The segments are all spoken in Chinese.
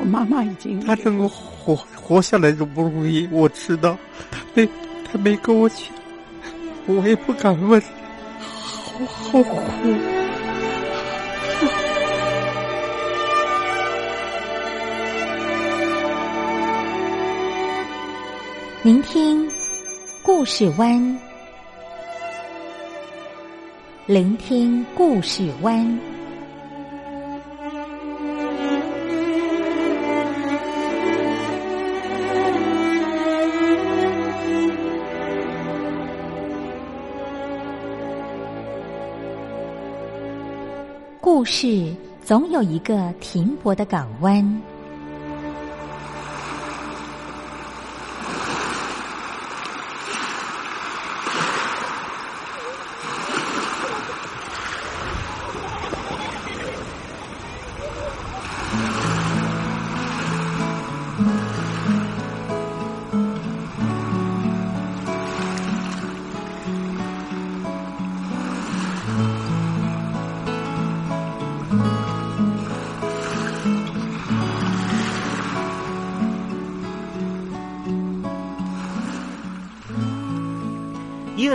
我妈妈已经她能够活活下来都不容易，我知道。她没她没跟我讲，我也不敢问，好好苦。聆听故事湾，聆听故事湾。故事总有一个停泊的港湾。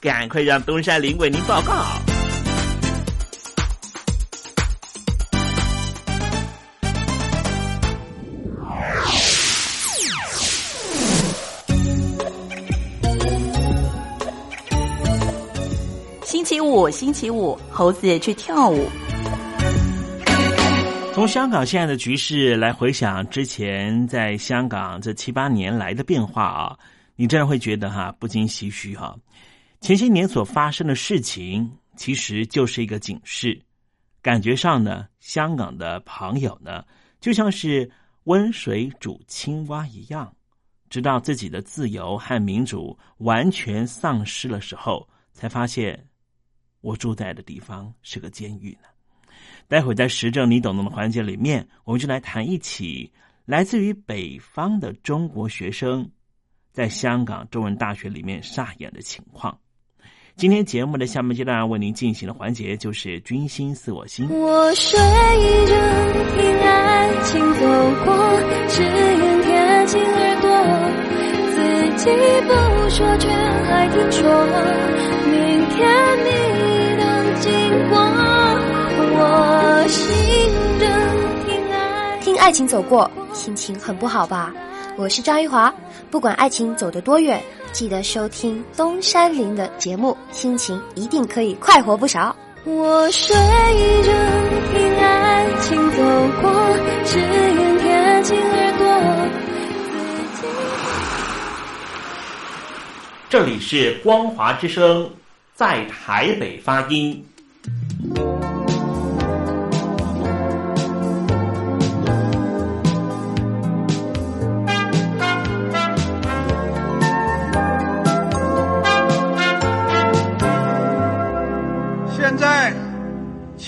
赶快让东山林为您报告。星期五，星期五，猴子去跳舞。从香港现在的局势来回想之前在香港这七八年来的变化啊，你真的会觉得哈不禁唏嘘哈。前些年所发生的事情，其实就是一个警示。感觉上呢，香港的朋友呢，就像是温水煮青蛙一样，直到自己的自由和民主完全丧失了时候，才发现我住在的地方是个监狱呢。待会在时政你懂懂的环节里面，我们就来谈一起来自于北方的中国学生在香港中文大学里面上演的情况。今天节目的下面阶段为您进行的环节就是“君心似我心”。我睡着听爱情走过，只愿贴近耳朵，自己不说却还听说，明天你的经过，我醒着听爱听爱情走过，心情很不好吧？我是张玉华，不管爱情走得多远。记得收听东山林的节目，心情一定可以快活不少。我睡着听爱情走过，只愿贴近耳朵。这里是光华之声，在台北发音。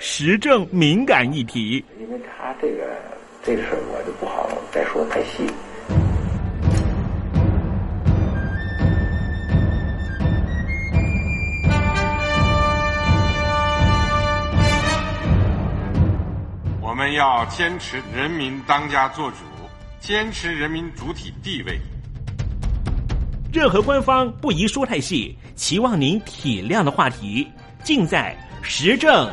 时政敏感议题，因为他这个这个事儿我就不好再说太细。我们要坚持人民当家作主，坚持人民主体地位。任何官方不宜说太细，期望您体谅的话题，尽在时政，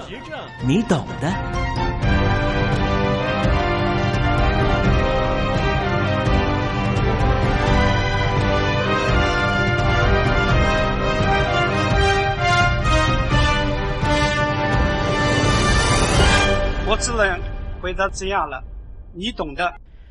你懂的。我只能回答这样了，你懂的。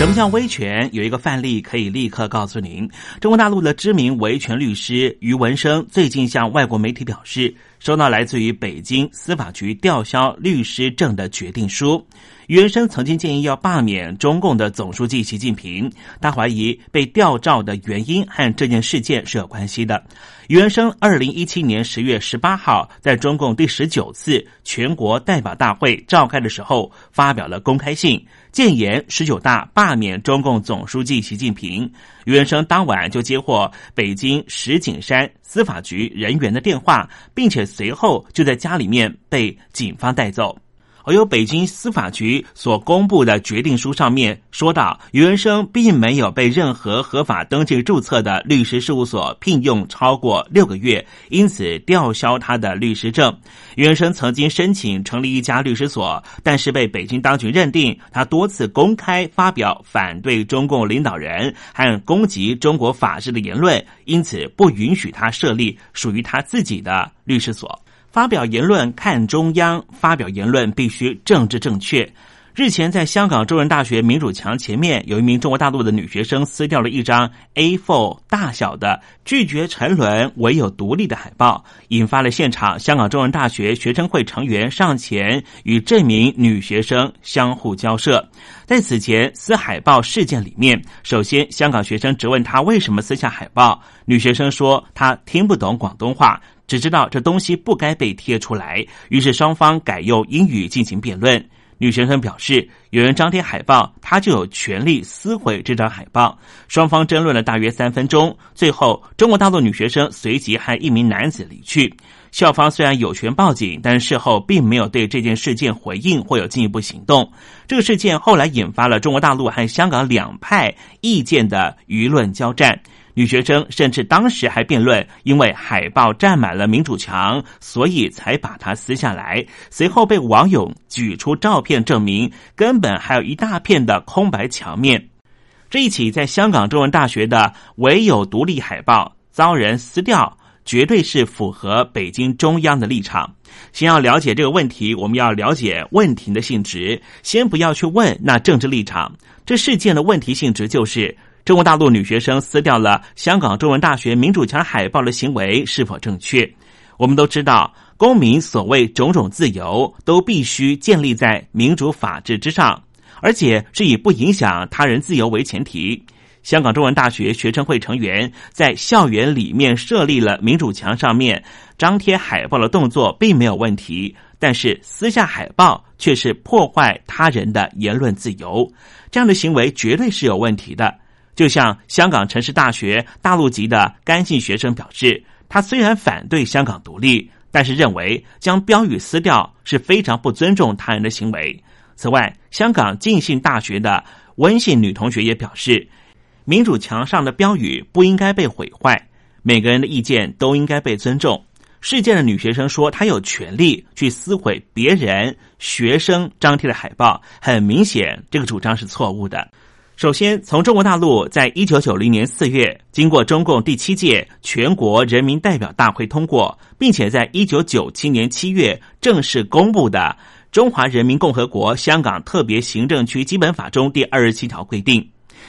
什么叫维权？有一个范例可以立刻告诉您。中国大陆的知名维权律师于文生最近向外国媒体表示，收到来自于北京司法局吊销律师证的决定书。余文生曾经建议要罢免中共的总书记习近平，他怀疑被吊照的原因和这件事件是有关系的。余文生二零一七年十月十八号在中共第十九次全国代表大会召开的时候，发表了公开信，建言十九大罢免中共总书记习近平。余文生当晚就接获北京石景山司法局人员的电话，并且随后就在家里面被警方带走。而由北京司法局所公布的决定书上面说到，余文生并没有被任何合法登记注册的律师事务所聘用超过六个月，因此吊销他的律师证。余文生曾经申请成立一家律师所，但是被北京当局认定他多次公开发表反对中共领导人和攻击中国法治的言论，因此不允许他设立属于他自己的律师所。发表言论看中央，发表言论必须政治正确。日前，在香港中文大学民主墙前面，有一名中国大陆的女学生撕掉了一张 A4 大小的“拒绝沉沦，唯有独立”的海报，引发了现场香港中文大学学生会成员上前与这名女学生相互交涉。在此前撕海报事件里面，首先香港学生质问她为什么撕下海报，女学生说她听不懂广东话。只知道这东西不该被贴出来，于是双方改用英语进行辩论。女学生表示，有人张贴海报，她就有权利撕毁这张海报。双方争论了大约三分钟，最后中国大陆女学生随即和一名男子离去。校方虽然有权报警，但事后并没有对这件事件回应或有进一步行动。这个事件后来引发了中国大陆和香港两派意见的舆论交战。女学生甚至当时还辩论，因为海报占满了民主墙，所以才把它撕下来。随后被网友举出照片证明，根本还有一大片的空白墙面。这一起在香港中文大学的“唯有独立”海报遭人撕掉，绝对是符合北京中央的立场。先要了解这个问题，我们要了解问题的性质。先不要去问那政治立场，这事件的问题性质就是。中国大陆女学生撕掉了香港中文大学民主墙海报的行为是否正确？我们都知道，公民所谓种种自由都必须建立在民主法治之上，而且是以不影响他人自由为前提。香港中文大学学生会成员在校园里面设立了民主墙，上面张贴海报的动作并没有问题，但是撕下海报却是破坏他人的言论自由，这样的行为绝对是有问题的。就像香港城市大学大陆籍的甘姓学生表示，他虽然反对香港独立，但是认为将标语撕掉是非常不尊重他人的行为。此外，香港浸信大学的温姓女同学也表示，民主墙上的标语不应该被毁坏，每个人的意见都应该被尊重。事件的女学生说，她有权利去撕毁别人学生张贴的海报，很明显，这个主张是错误的。首先，从中国大陆在一九九零年四月经过中共第七届全国人民代表大会通过，并且在一九九七年七月正式公布的《中华人民共和国香港特别行政区基本法》中第二十七条规定，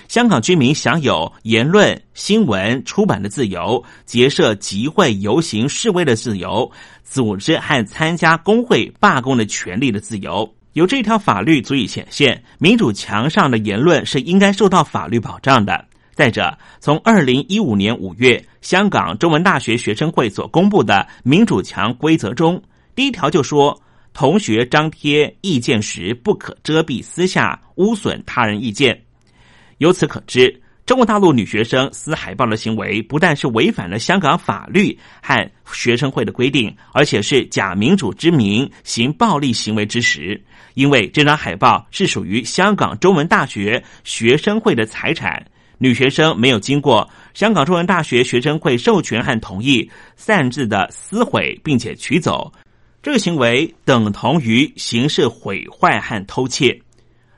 香港居民享有言论、新闻、出版的自由，结社、集会、游行、示威的自由，组织和参加工会罢工的权利的自由。有这条法律足以显现，民主墙上的言论是应该受到法律保障的。再者，从二零一五年五月香港中文大学学生会所公布的民主墙规则中，第一条就说，同学张贴意见时不可遮蔽、私下污损他人意见。由此可知。中国大陆女学生撕海报的行为，不但是违反了香港法律和学生会的规定，而且是假民主之名行暴力行为之实。因为这张海报是属于香港中文大学学生会的财产，女学生没有经过香港中文大学学生会授权和同意，擅自的撕毁并且取走，这个行为等同于刑事毁坏和偷窃。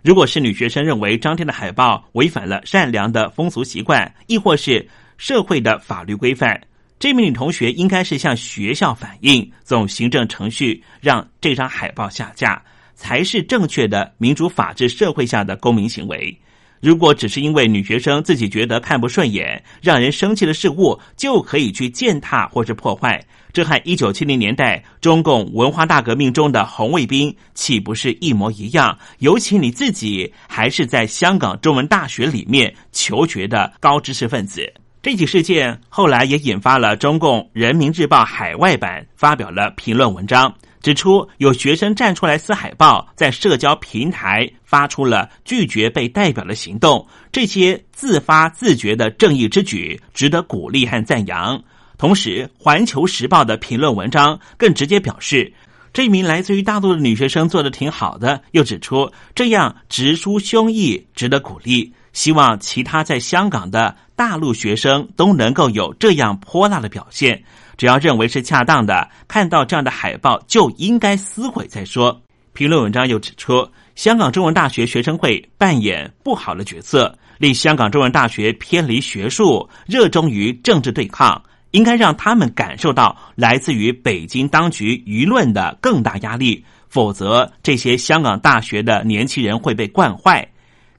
如果是女学生认为张贴的海报违反了善良的风俗习惯，亦或是社会的法律规范，这名女同学应该是向学校反映，走行政程序，让这张海报下架，才是正确的民主法治社会下的公民行为。如果只是因为女学生自己觉得看不顺眼、让人生气的事物，就可以去践踏或是破坏，这和一九七零年代中共文化大革命中的红卫兵岂不是一模一样？尤其你自己还是在香港中文大学里面求学的高知识分子。这起事件后来也引发了中共人民日报海外版发表了评论文章。指出有学生站出来撕海报，在社交平台发出了拒绝被代表的行动，这些自发自觉的正义之举值得鼓励和赞扬。同时，《环球时报》的评论文章更直接表示，这名来自于大陆的女学生做的挺好的，又指出这样直抒胸臆值得鼓励，希望其他在香港的大陆学生都能够有这样泼辣的表现。只要认为是恰当的，看到这样的海报就应该撕毁再说。评论文章又指出，香港中文大学学生会扮演不好的角色，令香港中文大学偏离学术，热衷于政治对抗，应该让他们感受到来自于北京当局舆论的更大压力，否则这些香港大学的年轻人会被惯坏。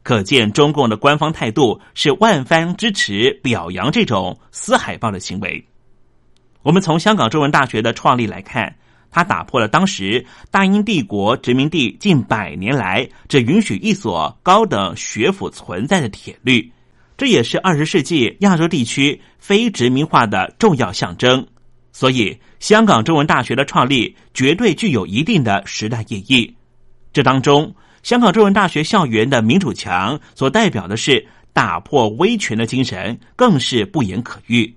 可见，中共的官方态度是万番支持、表扬这种撕海报的行为。我们从香港中文大学的创立来看，它打破了当时大英帝国殖民地近百年来只允许一所高等学府存在的铁律，这也是二十世纪亚洲地区非殖民化的重要象征。所以，香港中文大学的创立绝对具有一定的时代意义。这当中，香港中文大学校园的民主墙所代表的是打破威权的精神，更是不言可喻。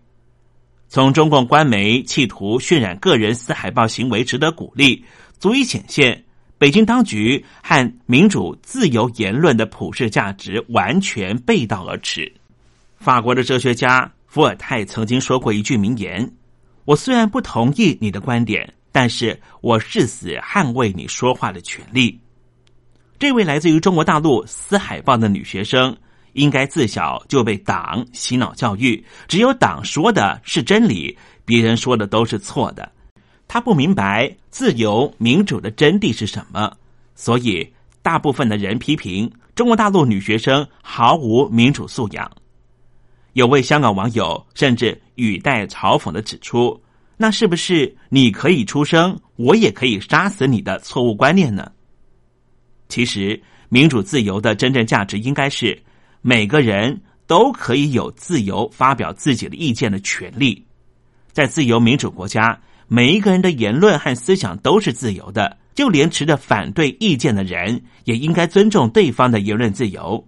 从中共官媒企图渲染个人撕海报行为值得鼓励，足以显现北京当局和民主自由言论的普世价值完全背道而驰。法国的哲学家伏尔泰曾经说过一句名言：“我虽然不同意你的观点，但是我誓死捍卫你说话的权利。”这位来自于中国大陆撕海报的女学生。应该自小就被党洗脑教育，只有党说的是真理，别人说的都是错的。他不明白自由民主的真谛是什么，所以大部分的人批评中国大陆女学生毫无民主素养。有位香港网友甚至语带嘲讽的指出：“那是不是你可以出生，我也可以杀死你的错误观念呢？”其实，民主自由的真正价值应该是。每个人都可以有自由发表自己的意见的权利，在自由民主国家，每一个人的言论和思想都是自由的，就连持着反对意见的人也应该尊重对方的言论自由。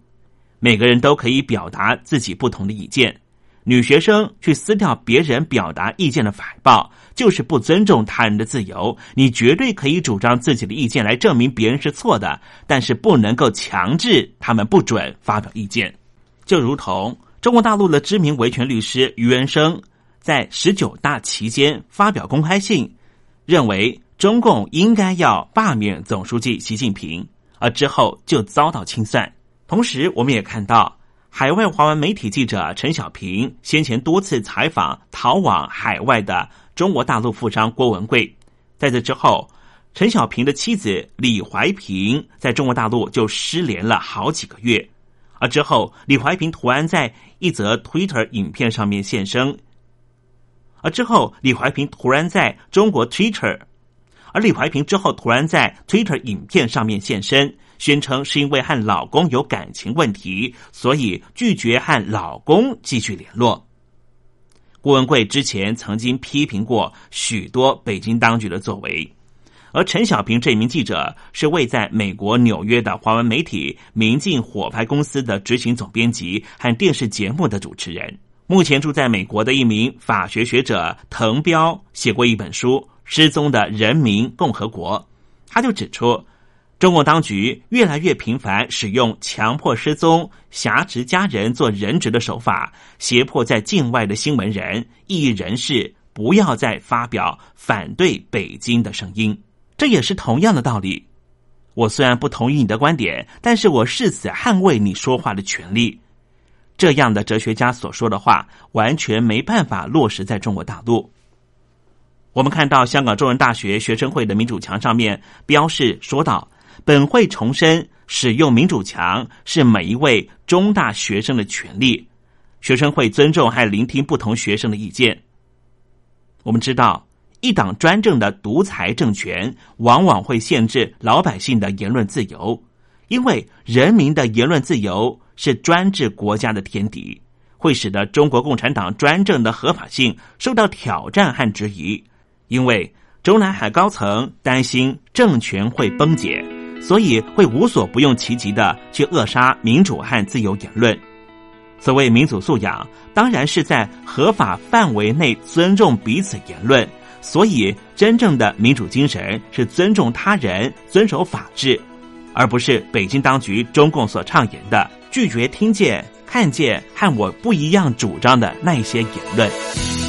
每个人都可以表达自己不同的意见。女学生去撕掉别人表达意见的海报，就是不尊重他人的自由。你绝对可以主张自己的意见来证明别人是错的，但是不能够强制他们不准发表意见。就如同中国大陆的知名维权律师于元生在十九大期间发表公开信，认为中共应该要罢免总书记习近平，而之后就遭到清算。同时，我们也看到。海外华文媒体记者陈小平先前多次采访逃往海外的中国大陆富商郭文贵，在这之后，陈小平的妻子李怀平在中国大陆就失联了好几个月，而之后李怀平突然在一则 Twitter 影片上面现身，而之后李怀平突然在中国 Twitter，而李怀平之后突然在 Twitter 影片上面现身。宣称是因为和老公有感情问题，所以拒绝和老公继续联络。郭文贵之前曾经批评过许多北京当局的作为，而陈小平这名记者是位在美国纽约的华文媒体明镜火牌公司的执行总编辑和电视节目的主持人。目前住在美国的一名法学学者滕彪写过一本书《失踪的人民共和国》，他就指出。中共当局越来越频繁使用强迫失踪、挟持家人做人质的手法，胁迫在境外的新闻人、异议人士不要再发表反对北京的声音。这也是同样的道理。我虽然不同意你的观点，但是我誓死捍卫你说话的权利。这样的哲学家所说的话，完全没办法落实在中国大陆。我们看到香港中文大学学生会的民主墙上面标示说道。本会重申，使用民主墙是每一位中大学生的权利。学生会尊重和聆听不同学生的意见。我们知道，一党专政的独裁政权往往会限制老百姓的言论自由，因为人民的言论自由是专制国家的天敌，会使得中国共产党专政的合法性受到挑战和质疑。因为中南海高层担心政权会崩解，所以会无所不用其极的去扼杀民主和自由言论。所谓民主素养，当然是在合法范围内尊重彼此言论。所以，真正的民主精神是尊重他人、遵守法治，而不是北京当局、中共所倡言的拒绝听见、看见和我不一样主张的那些言论。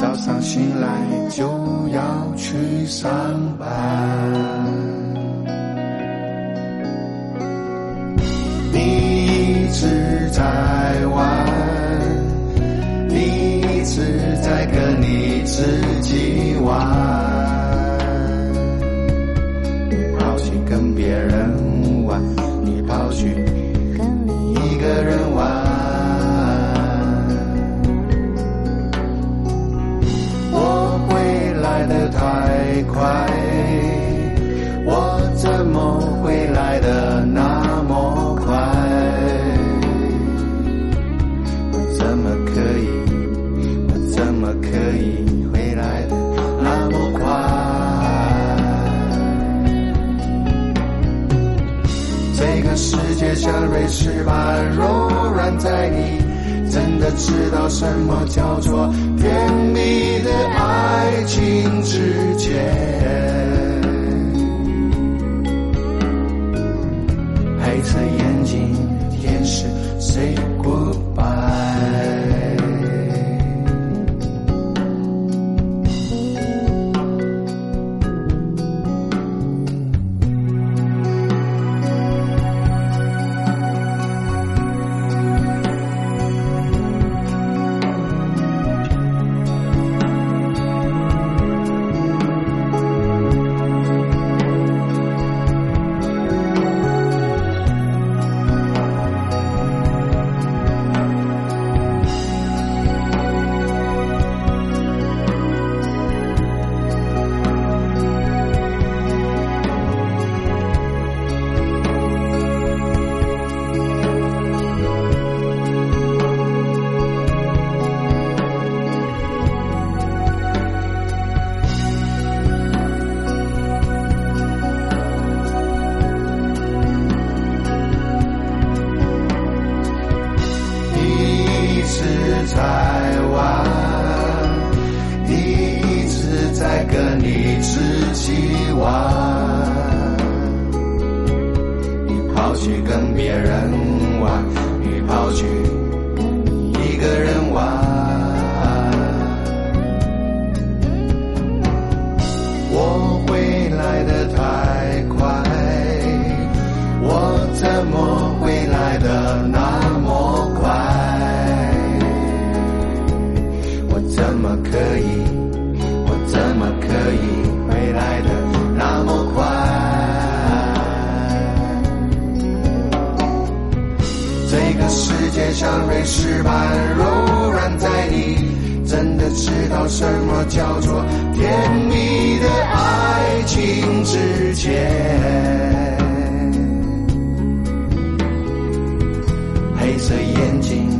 早上醒来就要去上班。快我怎么会来的那么快？我怎么可以我怎么可以回来的那么快？这个世界像瑞士般柔软在你真的知道什么叫做甜蜜的爱情之间。黑色眼睛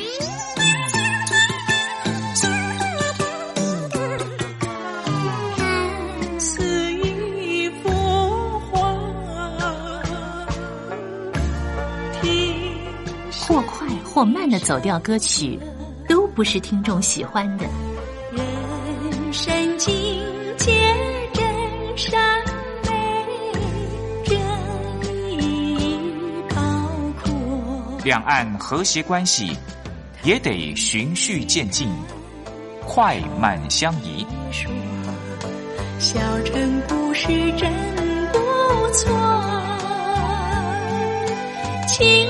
或慢的走调歌曲，都不是听众喜欢的。人生境界真善美，真意包括。两岸和谐关系也得循序渐进，快慢相宜。小城故事真不错，亲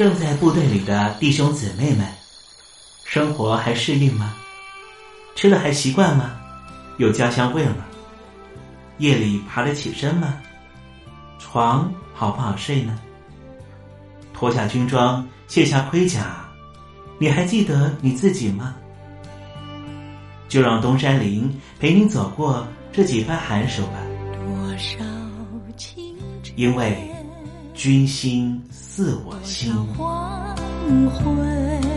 正在部队里的弟兄姊妹们，生活还适应吗？吃了还习惯吗？有家乡味吗？夜里爬得起身吗？床好不好睡呢？脱下军装，卸下盔甲，你还记得你自己吗？就让东山林陪你走过这几番寒暑吧。多少情因为军心似我心。黄昏，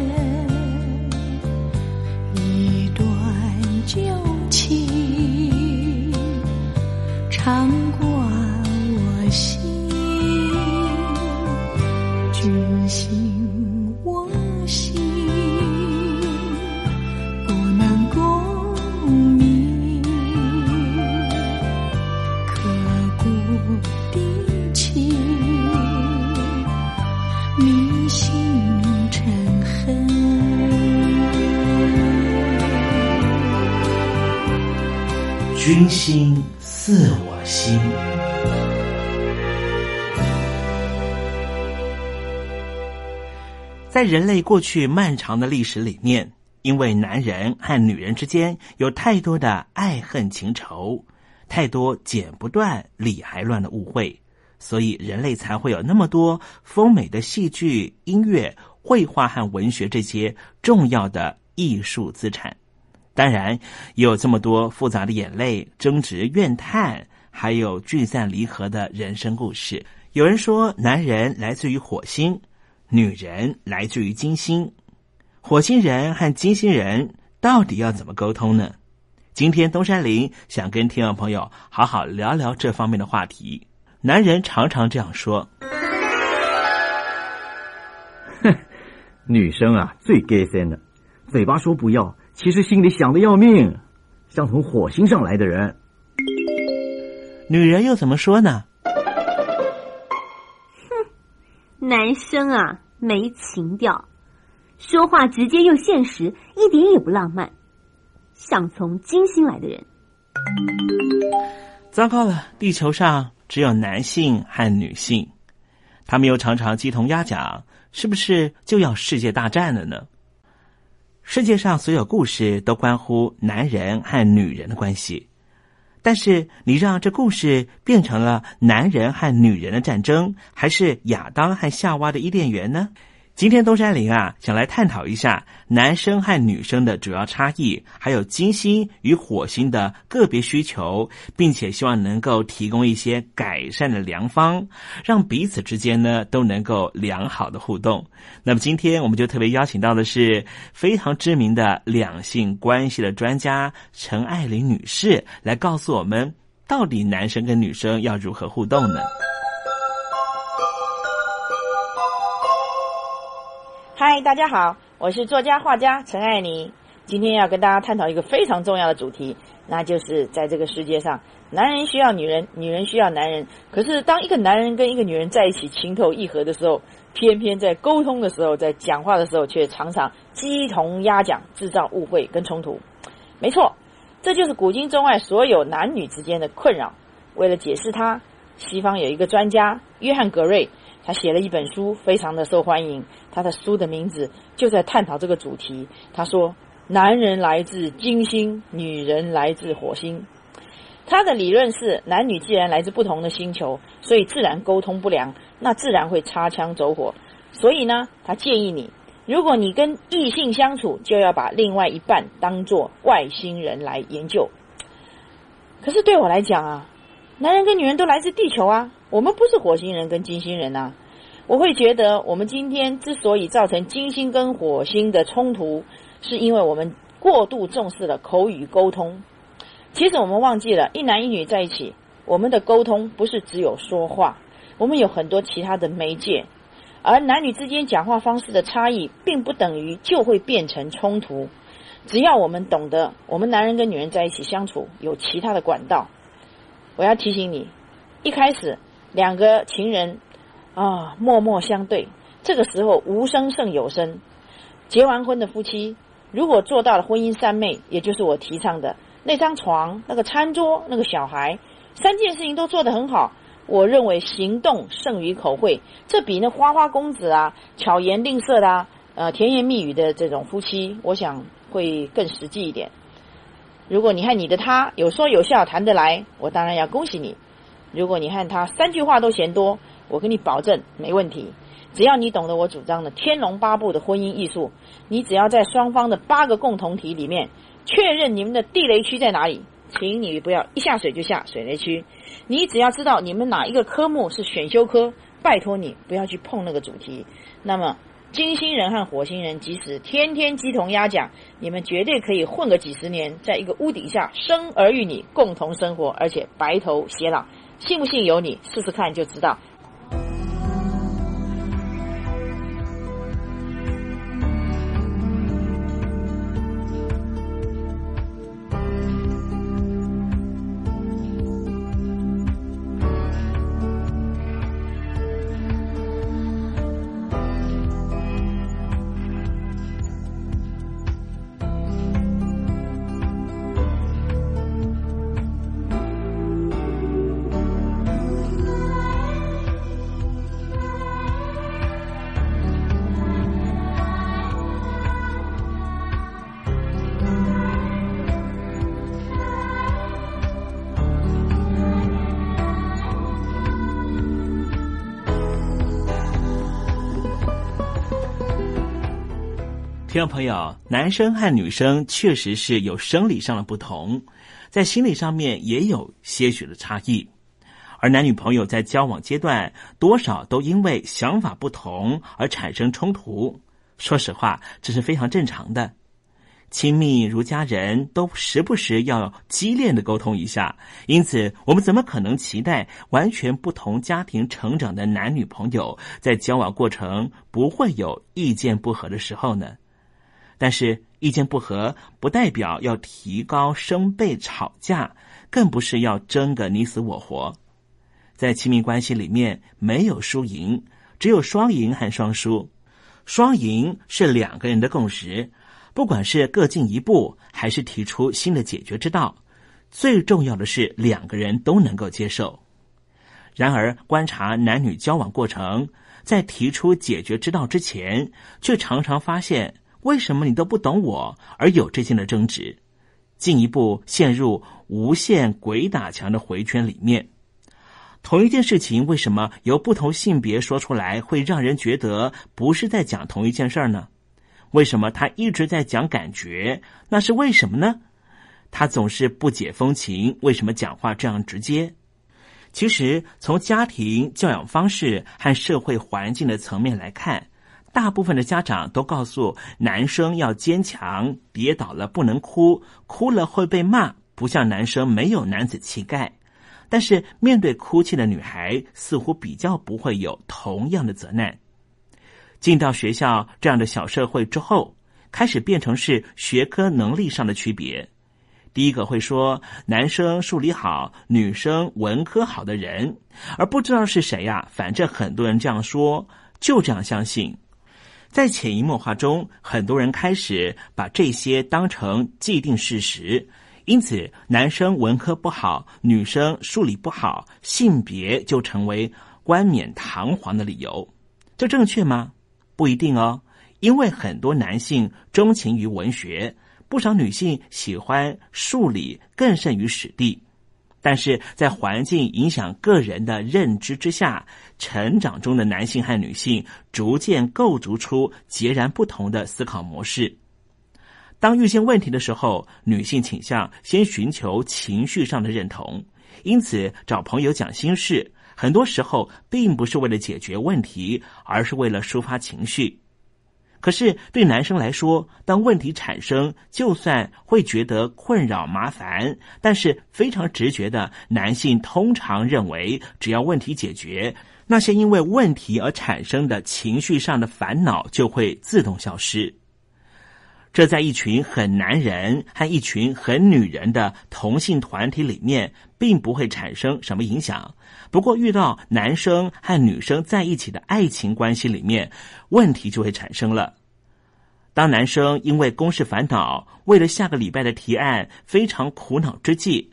君心似我心。在人类过去漫长的历史里面，因为男人和女人之间有太多的爱恨情仇，太多剪不断理还乱的误会，所以人类才会有那么多丰美的戏剧、音乐、绘画和文学这些重要的艺术资产。当然，也有这么多复杂的眼泪、争执、怨叹，还有聚散离合的人生故事。有人说，男人来自于火星，女人来自于金星。火星人和金星人到底要怎么沟通呢？今天东山林想跟听众朋友好好聊聊这方面的话题。男人常常这样说哼 女生啊，最 gay 森的，嘴巴说不要，其实心里想的要命，像从火星上来的人。：“女人又怎么说呢？哼男生啊，没情调，说话直接又现实，一点也不浪漫，像从金星来的人。糟糕了，地球上只有男性和女性，他们又常常鸡同鸭讲，是不是就要世界大战了呢？世界上所有故事都关乎男人和女人的关系，但是你让这故事变成了男人和女人的战争，还是亚当和夏娃的伊甸园呢？今天东山林啊，想来探讨一下男生和女生的主要差异，还有金星与火星的个别需求，并且希望能够提供一些改善的良方，让彼此之间呢都能够良好的互动。那么今天我们就特别邀请到的是非常知名的两性关系的专家陈爱玲女士，来告诉我们到底男生跟女生要如何互动呢？嗨，大家好，我是作家画家陈爱妮。今天要跟大家探讨一个非常重要的主题，那就是在这个世界上，男人需要女人，女人需要男人。可是当一个男人跟一个女人在一起情投意合的时候，偏偏在沟通的时候，在讲话的时候，却常常鸡同鸭讲，制造误会跟冲突。没错，这就是古今中外所有男女之间的困扰。为了解释它，西方有一个专家约翰格瑞，他写了一本书，非常的受欢迎。他的书的名字就在探讨这个主题。他说：“男人来自金星，女人来自火星。”他的理论是，男女既然来自不同的星球，所以自然沟通不良，那自然会擦枪走火。所以呢，他建议你，如果你跟异性相处，就要把另外一半当做外星人来研究。可是对我来讲啊，男人跟女人都来自地球啊，我们不是火星人跟金星人呐。我会觉得，我们今天之所以造成金星跟火星的冲突，是因为我们过度重视了口语沟通。其实我们忘记了，一男一女在一起，我们的沟通不是只有说话，我们有很多其他的媒介。而男女之间讲话方式的差异，并不等于就会变成冲突。只要我们懂得，我们男人跟女人在一起相处有其他的管道。我要提醒你，一开始两个情人啊默默相对，这个时候无声胜有声。结完婚的夫妻，如果做到了婚姻三昧，也就是我提倡的。那张床、那个餐桌、那个小孩，三件事情都做得很好。我认为行动胜于口惠，这比那花花公子啊、巧言令色的啊、呃甜言蜜语的这种夫妻，我想会更实际一点。如果你和你的他有说有笑谈得来，我当然要恭喜你。如果你和他三句话都嫌多，我跟你保证没问题。只要你懂得我主张的天龙八部的婚姻艺术，你只要在双方的八个共同体里面。确认你们的地雷区在哪里，请你不要一下水就下水雷区。你只要知道你们哪一个科目是选修科，拜托你不要去碰那个主题。那么金星人和火星人即使天天鸡同鸭讲，你们绝对可以混个几十年，在一个屋顶下生儿育女，共同生活，而且白头偕老。信不信由你，试试看就知道。听众朋友，男生和女生确实是有生理上的不同，在心理上面也有些许的差异。而男女朋友在交往阶段，多少都因为想法不同而产生冲突。说实话，这是非常正常的。亲密如家人，都时不时要激烈的沟通一下。因此，我们怎么可能期待完全不同家庭成长的男女朋友在交往过程不会有意见不合的时候呢？但是意见不合不代表要提高声辈吵架，更不是要争个你死我活。在亲密关系里面，没有输赢，只有双赢和双输。双赢是两个人的共识，不管是各进一步，还是提出新的解决之道，最重要的是两个人都能够接受。然而，观察男女交往过程，在提出解决之道之前，却常常发现。为什么你都不懂我，而有这些的争执，进一步陷入无限鬼打墙的回圈里面？同一件事情，为什么由不同性别说出来，会让人觉得不是在讲同一件事儿呢？为什么他一直在讲感觉？那是为什么呢？他总是不解风情，为什么讲话这样直接？其实，从家庭教养方式和社会环境的层面来看。大部分的家长都告诉男生要坚强，跌倒了不能哭，哭了会被骂，不像男生没有男子气概。但是面对哭泣的女孩，似乎比较不会有同样的责难。进到学校这样的小社会之后，开始变成是学科能力上的区别。第一个会说男生数理好，女生文科好的人，而不知道是谁呀。反正很多人这样说，就这样相信。在潜移默化中，很多人开始把这些当成既定事实，因此男生文科不好，女生数理不好，性别就成为冠冕堂皇的理由。这正确吗？不一定哦，因为很多男性钟情于文学。不少女性喜欢数理更胜于史地，但是在环境影响个人的认知之下，成长中的男性和女性逐渐构筑出截然不同的思考模式。当遇见问题的时候，女性倾向先寻求情绪上的认同，因此找朋友讲心事，很多时候并不是为了解决问题，而是为了抒发情绪。可是对男生来说，当问题产生，就算会觉得困扰麻烦，但是非常直觉的男性通常认为，只要问题解决，那些因为问题而产生的情绪上的烦恼就会自动消失。这在一群很男人和一群很女人的同性团体里面，并不会产生什么影响。不过，遇到男生和女生在一起的爱情关系里面，问题就会产生了。当男生因为公事烦恼，为了下个礼拜的提案非常苦恼之际，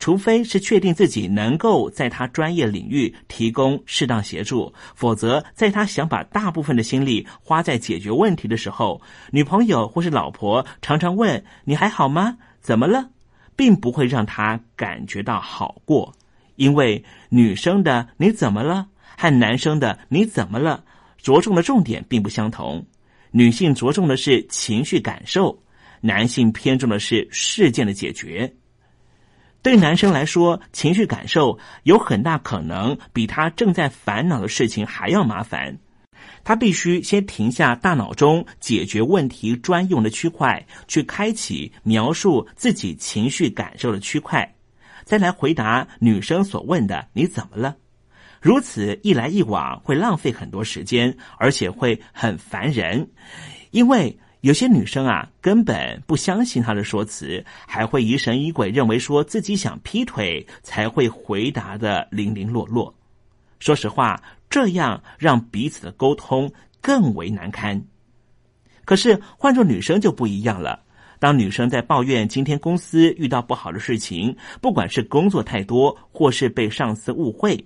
除非是确定自己能够在他专业领域提供适当协助，否则在他想把大部分的心力花在解决问题的时候，女朋友或是老婆常常问：“你还好吗？怎么了？”并不会让他感觉到好过。因为女生的你怎么了和男生的你怎么了着重的重点并不相同，女性着重的是情绪感受，男性偏重的是事件的解决。对男生来说，情绪感受有很大可能比他正在烦恼的事情还要麻烦，他必须先停下大脑中解决问题专用的区块，去开启描述自己情绪感受的区块。再来回答女生所问的“你怎么了？”如此一来一往，会浪费很多时间，而且会很烦人。因为有些女生啊，根本不相信他的说辞，还会疑神疑鬼，认为说自己想劈腿才会回答的零零落落。说实话，这样让彼此的沟通更为难堪。可是换做女生就不一样了。当女生在抱怨今天公司遇到不好的事情，不管是工作太多，或是被上司误会，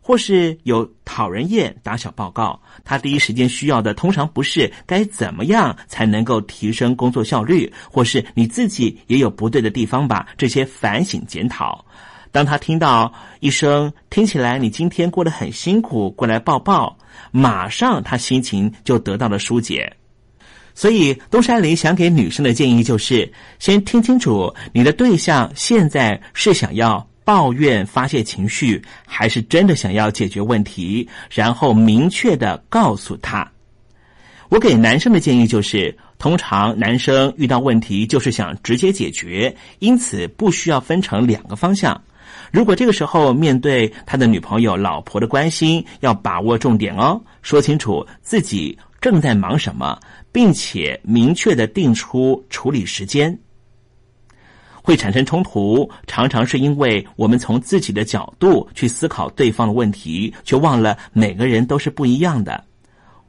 或是有讨人厌打小报告，他第一时间需要的通常不是该怎么样才能够提升工作效率，或是你自己也有不对的地方吧？这些反省检讨。当他听到一声听起来你今天过得很辛苦，过来抱抱，马上他心情就得到了疏解。所以，东山林想给女生的建议就是：先听清楚你的对象现在是想要抱怨发泄情绪，还是真的想要解决问题，然后明确的告诉他。我给男生的建议就是：通常男生遇到问题就是想直接解决，因此不需要分成两个方向。如果这个时候面对他的女朋友、老婆的关心，要把握重点哦，说清楚自己正在忙什么。并且明确的定出处理时间，会产生冲突，常常是因为我们从自己的角度去思考对方的问题，却忘了每个人都是不一样的。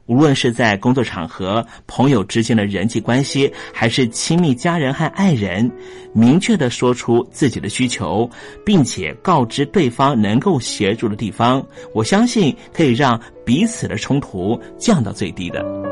无论是在工作场合、朋友之间的人际关系，还是亲密家人和爱人，明确的说出自己的需求，并且告知对方能够协助的地方，我相信可以让彼此的冲突降到最低的。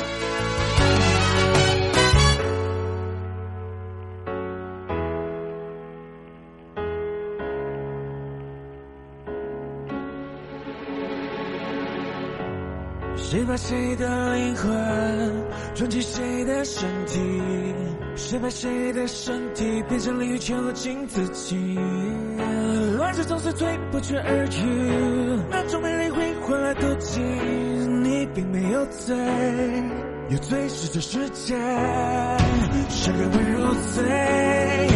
把谁的灵魂装进谁的身体？谁把谁的身体变成鲤鱼潜落进自己？乱世总是最不绝而语，那种美丽会换来妒忌。你并没有罪，有罪是这世界，谁人会入罪？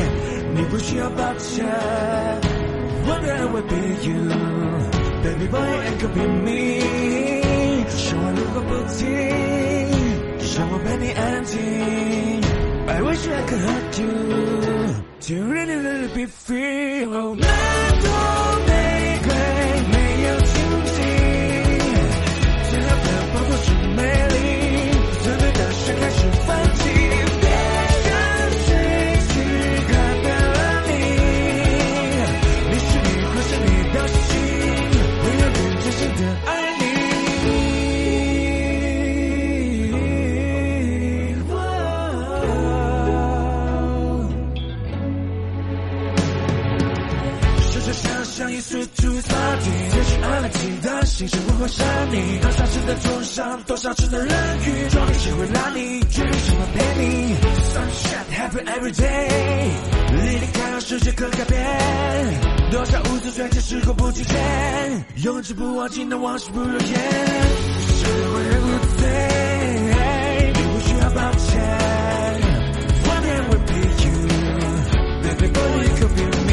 你不需要抱歉，One day I will be you, baby boy and could be me。说话如果不听，让我陪你安静。I wish I could hurt you, to really really be free. Oh, 心事不会杀你。多少次的重伤，多少次的冷雨，终于学会拉你，至于什么陪你。Sunshine happen every day，离离开让世界可改变。多少无字追记时过不境迁，永志不忘记那往事不如烟。是为人无罪，你不需要抱歉。One day will be you, baby boy you could be